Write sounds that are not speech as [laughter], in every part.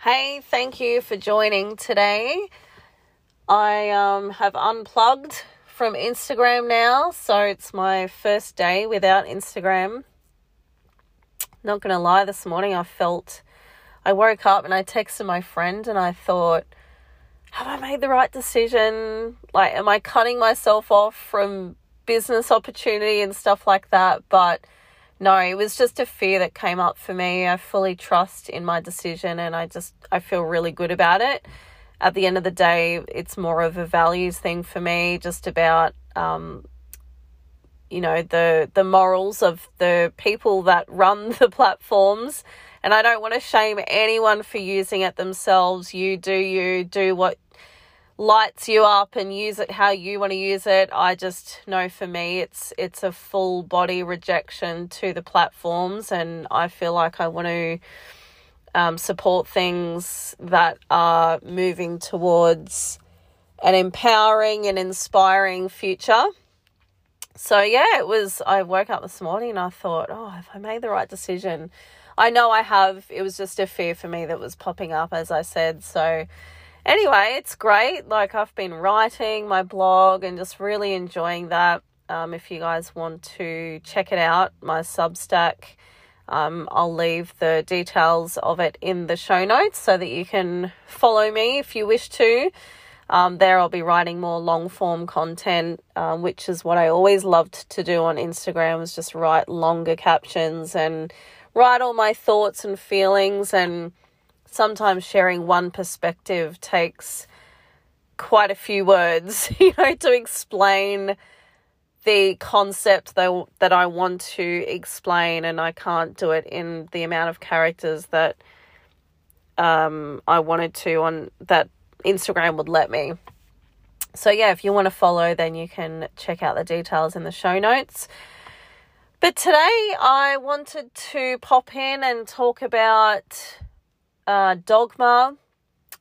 Hey, thank you for joining today. I um, have unplugged from Instagram now, so it's my first day without Instagram. Not gonna lie, this morning I felt I woke up and I texted my friend and I thought, have I made the right decision? Like, am I cutting myself off from business opportunity and stuff like that? But no, it was just a fear that came up for me. I fully trust in my decision and I just I feel really good about it. At the end of the day, it's more of a values thing for me, just about um, you know, the the morals of the people that run [laughs] the platforms. And I don't want to shame anyone for using it themselves. You do you, do what lights you up and use it how you want to use it. I just know for me it's it's a full body rejection to the platforms and I feel like I want to um, support things that are moving towards an empowering and inspiring future. So yeah, it was I woke up this morning and I thought, oh, have I made the right decision? I know I have. It was just a fear for me that was popping up as I said. So anyway, it's great. Like I've been writing my blog and just really enjoying that. Um, if you guys want to check it out, my Substack, um, I'll leave the details of it in the show notes so that you can follow me if you wish to. Um, there, I'll be writing more long form content, um, which is what I always loved to do on Instagram, was just write longer captions and write all my thoughts and feelings and sometimes sharing one perspective takes quite a few words, [laughs] you know, to explain the concept that, that I want to explain, and I can't do it in the amount of characters that um, I wanted to on that Instagram would let me. So, yeah, if you want to follow, then you can check out the details in the show notes. But today I wanted to pop in and talk about uh, dogma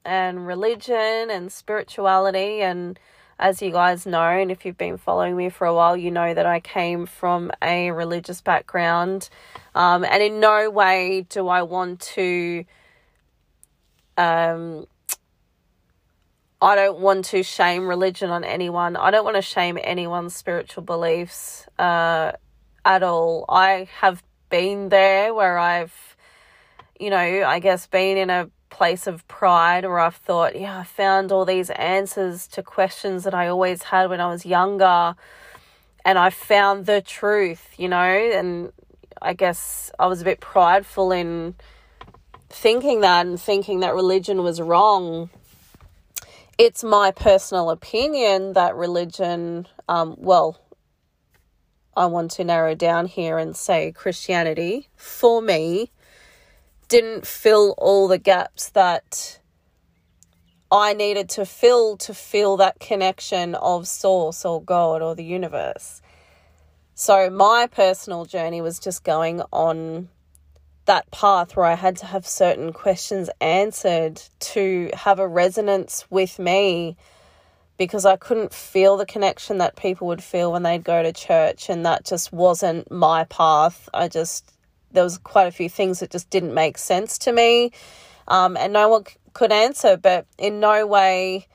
and religion and spirituality. And as you guys know, and if you've been following me for a while, you know that I came from a religious background. Um, and in no way do I want to. Um, I don't want to shame religion on anyone. I don't want to shame anyone's spiritual beliefs uh, at all. I have been there where I've you know, I guess being in a place of pride where I've thought, yeah, I found all these answers to questions that I always had when I was younger and I found the truth, you know, and I guess I was a bit prideful in thinking that and thinking that religion was wrong. It's my personal opinion that religion, um, well, I want to narrow down here and say Christianity, for me, didn't fill all the gaps that I needed to fill to feel that connection of source or God or the universe. So my personal journey was just going on that path where I had to have certain questions answered to have a resonance with me because I couldn't feel the connection that people would feel when they'd go to church and that just wasn't my path. I just there was quite a few things that just didn't make sense to me, um, and no one c- could answer. But in no way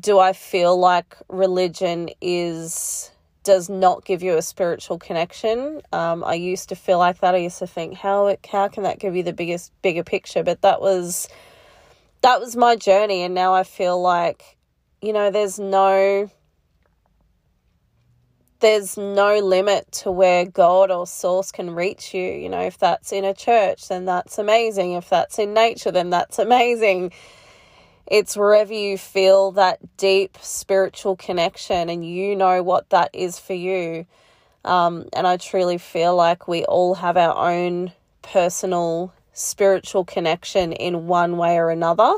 do I feel like religion is does not give you a spiritual connection. Um, I used to feel like that. I used to think how it, how can that give you the biggest bigger picture? But that was that was my journey, and now I feel like you know there's no there's no limit to where God or source can reach you. You know, if that's in a church, then that's amazing. If that's in nature, then that's amazing. It's wherever you feel that deep spiritual connection and you know what that is for you. Um, and I truly feel like we all have our own personal spiritual connection in one way or another.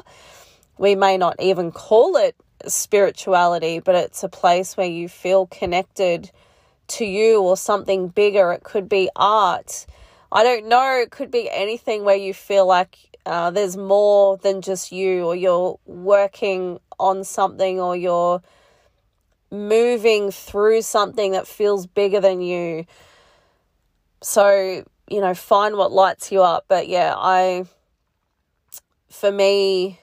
We may not even call it spirituality, but it's a place where you feel connected to you or something bigger. It could be art. I don't know. It could be anything where you feel like uh, there's more than just you, or you're working on something, or you're moving through something that feels bigger than you. So, you know, find what lights you up. But yeah, I, for me,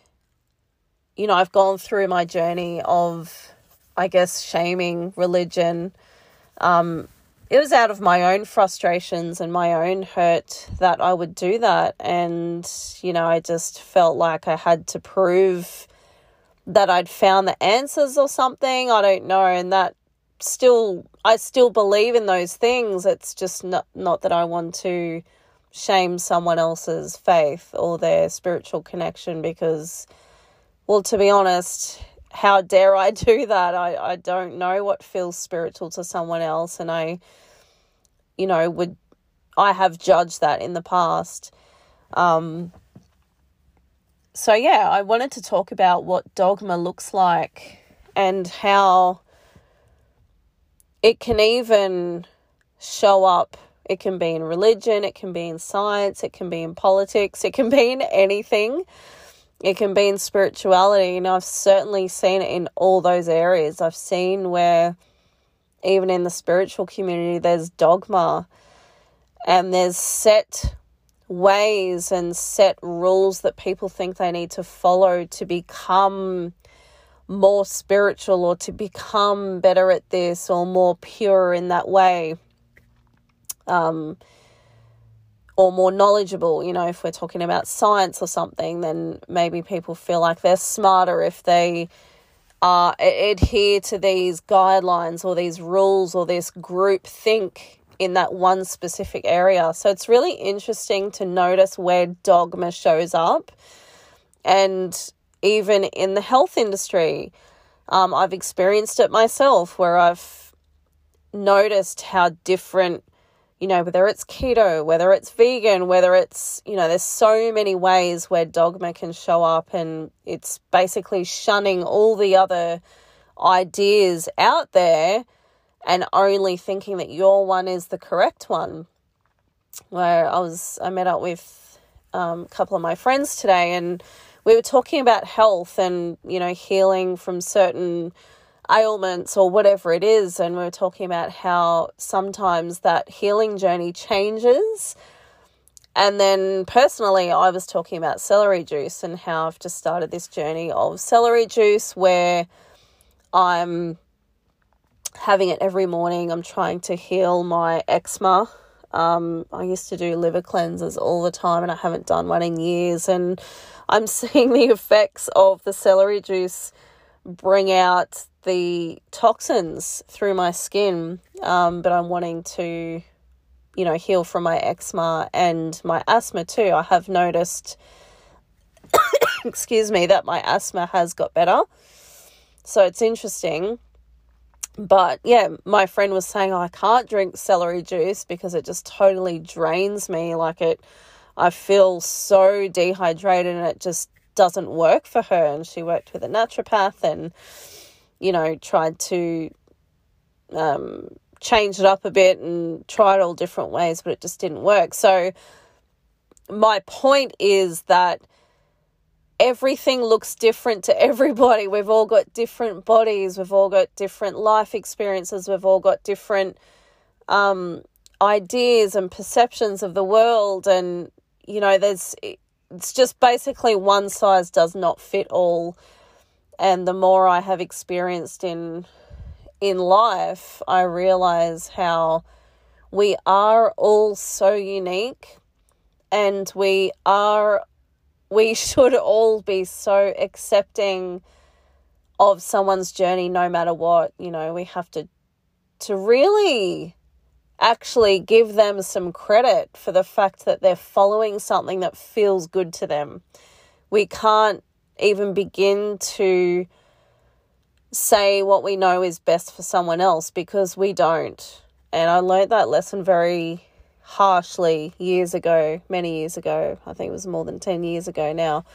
you know, I've gone through my journey of, I guess, shaming religion. Um, it was out of my own frustrations and my own hurt that I would do that. And, you know, I just felt like I had to prove that I'd found the answers or something. I don't know. And that still, I still believe in those things. It's just not, not that I want to shame someone else's faith or their spiritual connection because, well, to be honest, how dare I [laughs] do that? I, I don't know what feels spiritual to someone else. And I, you know, would I have judged that in the past. Um, so, yeah, I wanted to talk about what dogma looks like and how it can even show up. It can be in religion, it can be in science, it can be in politics, it can be in anything. It can be in spirituality, and I've certainly seen it in all those areas. I've seen where even in the spiritual community, there's dogma and there's set ways and set rules that people think they need to follow to become more spiritual or to become better at this or more pure in that way. Um, or more knowledgeable, you know, if we're talking about science or something, then maybe people feel like they're smarter if they uh, adhere to these guidelines or these rules or this group think in that one specific area. So it's really interesting to notice where dogma shows up. And even in the health industry, um, I've experienced it myself where I've noticed how different you know, whether it's keto, whether it's vegan, whether it's, you know, there's so many ways where dogma can show up and it's basically shunning all the other ideas out there and only thinking that your one is the correct one. Where I was, I met up with um, a couple of my friends today and we were talking about health and, you know, healing from certain ailments or whatever it is. And we are talking about how sometimes that healing journey changes. And then personally, I was talking about celery juice and how I've just started this journey of celery juice where I'm having it every morning. I'm trying to heal my eczema. Um, I used to do liver cleanses all the time and I haven't done one in years. And I'm [laughs] seeing the effects of the celery juice bring out the toxins through my skin, um, but I'm wanting to, you know, heal from my eczema and my asthma too. I have noticed, [coughs] excuse me, that my asthma has got better. So it's interesting. But yeah, my friend was saying, oh, I can't drink celery juice because it just totally drains me. Like it, I feel so dehydrated and it just doesn't work for her. And she worked with a naturopath and, you know, tried to um, change it up a bit and tried all different ways, but it just didn't work. So, my point is that everything looks different to everybody. We've all got different bodies, we've all got different life experiences, we've all got different um, ideas and perceptions of the world. And, you know, there's, it's just basically one size does not fit all and the more I have experienced in in life, I realize how we are all so unique and we are we [laughs] should all be so accepting of someone's journey no matter what, you know, we have to to really actually give them some credit for the fact that they're following something that feels good to them. We can't even begin to say what we know is best for someone else because we don't. And I learned that lesson very harshly years ago, many years ago. I think it was more than 10 years ago now.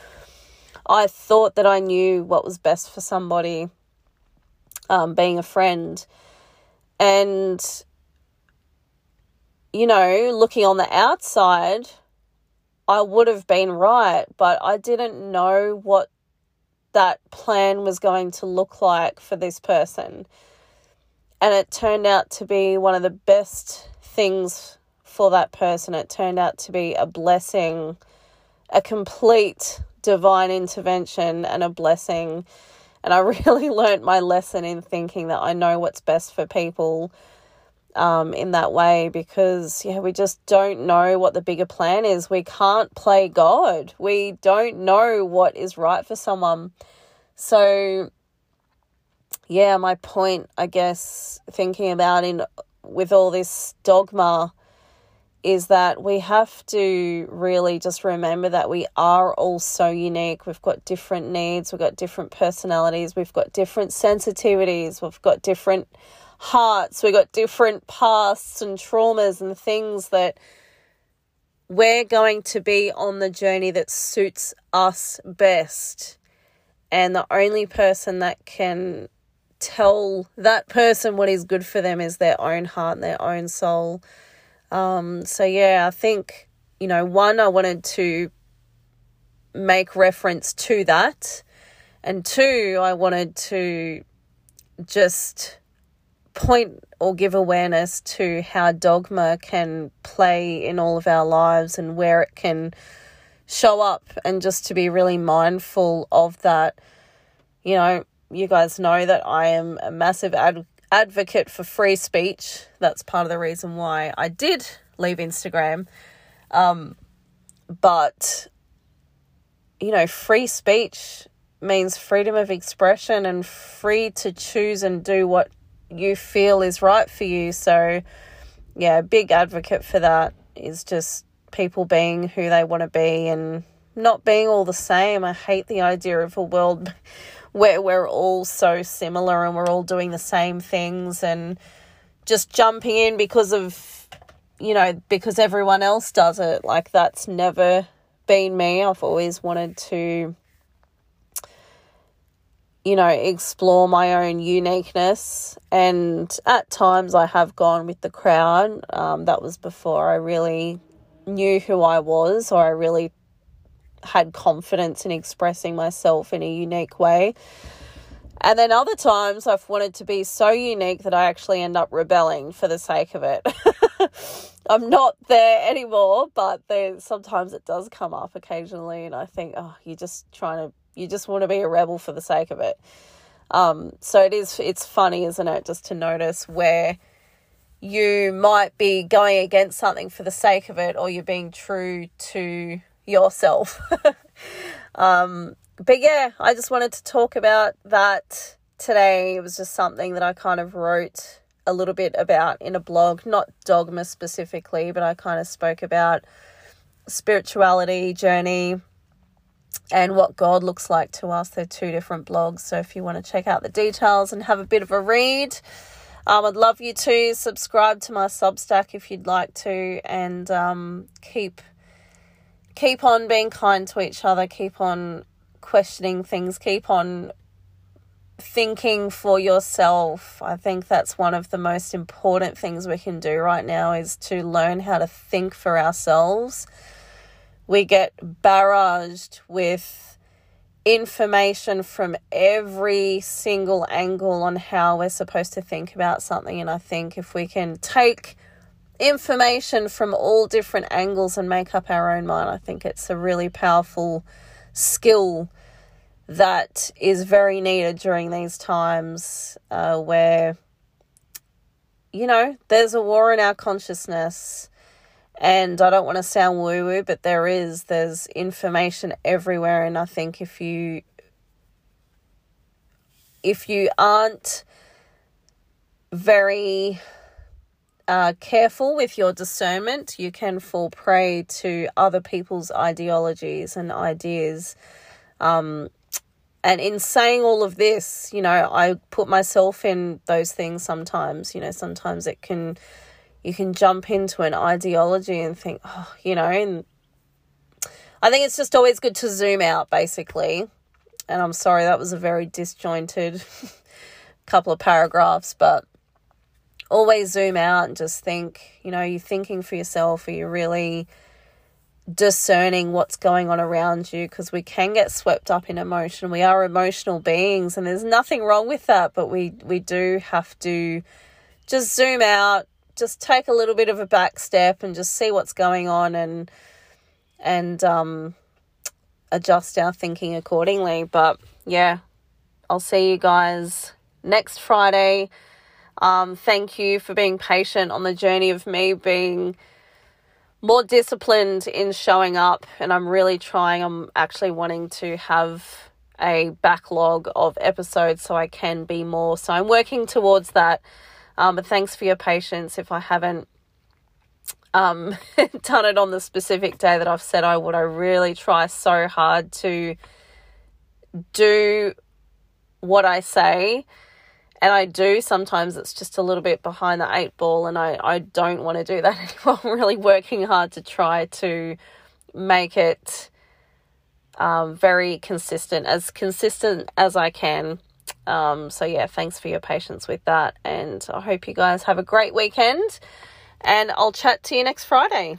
I thought that I knew what was best for somebody, um, being a friend. And, you know, looking on the outside, I would have been right, but I didn't know what that plan was going to look like for this person. and it turned out to be one of the best things for that person. It turned out to be a blessing, a complete divine intervention and a blessing. And I [laughs] really learnt my lesson in thinking that I know what's best for people um, in that way because, yeah, we just don't know what the bigger plan is. We can't play God, we don't know what is right for someone. So, yeah, my point, I guess, thinking about in with all this dogma is that we have to really just remember that we are all so unique. We've got different needs, we've got different personalities, we've got different sensitivities, we've got different hearts, we've got different pasts and traumas and things that we're going to be on the journey that suits us best. And the only person that can tell that person what is good for them is their own heart and their own soul. Um, so, yeah, I think, you know, one, I wanted to make reference to that. And two, I wanted to just point or give awareness to how dogma can play in all of our lives and where it can show up, and just to be really mindful of that. You know, you guys know that I am a massive ad- advocate for free speech. That's part of the reason why I did leave Instagram. Um, but, you know, free speech means freedom of expression and free to choose and do what you feel is right for you. So, yeah, big advocate for that is just people being who they want to be and not being all the same. I hate the idea of a world [laughs] where we're all so similar and we're all doing the same things and just jumping in because of you know because everyone else does it like that's never been me i've always wanted to you know explore my own uniqueness and at times i have gone with the crowd um, that was before i really knew who i was or i really had confidence in expressing myself in a unique way. And then other times I've wanted to be so unique that I actually end up rebelling for the sake of it. [laughs] I'm not there anymore, but there sometimes it does come up occasionally and I think, oh, you're just trying to you just want to be a rebel for the sake of it. Um, so it is it's funny, isn't it, just to notice where you might be going against something for the sake of it or you're being true to yourself. [laughs] um, but yeah, I just wanted to talk about that today. It was just something that I kind of wrote a little bit about in a blog, not dogma specifically, but I kind of spoke about spirituality journey and what God looks like to us. They're two different blogs. So if you want to check out the details and have a bit of a read, um, I'd love you to subscribe to my Substack if you'd like to and um, keep keep on being kind to each other, keep on questioning things, keep on thinking for yourself. I think that's one of the most important things we can do right now is to learn how to think for ourselves. We get barraged with information from every single angle on how we're supposed to think about something. And I think if we can take information from all different angles and make up our own mind. I think it's a really powerful skill that is very needed during these times uh, where, you know, there's a war in our consciousness. And I don't want to sound woo woo, but there is. There's information everywhere. And I think if you if you aren't very uh, careful with your discernment, you can fall prey to other people's ideologies and ideas. Um, and in saying all of this, you know, I put myself in those things sometimes. You know, sometimes it can, you can jump into an ideology and think, oh, you know, and I think it's just always good to zoom out, basically. And I'm sorry that was a very disjointed [laughs] couple of paragraphs, but always zoom out and just think, you know, you're thinking for yourself, are you really discerning what's going on around you because we can get swept up in emotion. We are emotional beings and there's nothing wrong with that, but we we do have to just zoom out, just take a little bit of a back step and just see what's going on and and um adjust our thinking accordingly. But yeah, I'll see you guys next Friday. Um, thank you for being patient on the journey of me being more disciplined in showing up and I'm really trying I'm actually wanting to have a backlog of episodes so I can be more so I'm working towards that um, but thanks for your patience if I haven't um, [laughs] done it on the specific day that I've said I would I really try so hard to do what I say and I do sometimes it's just a little bit behind the eight ball and I, I don't want to do that [laughs] anymore. I'm really working hard to try to make it um, very consistent, as consistent as I can. Um, so yeah, thanks for your patience with that and I hope you guys have a great weekend and I'll chat to you next Friday.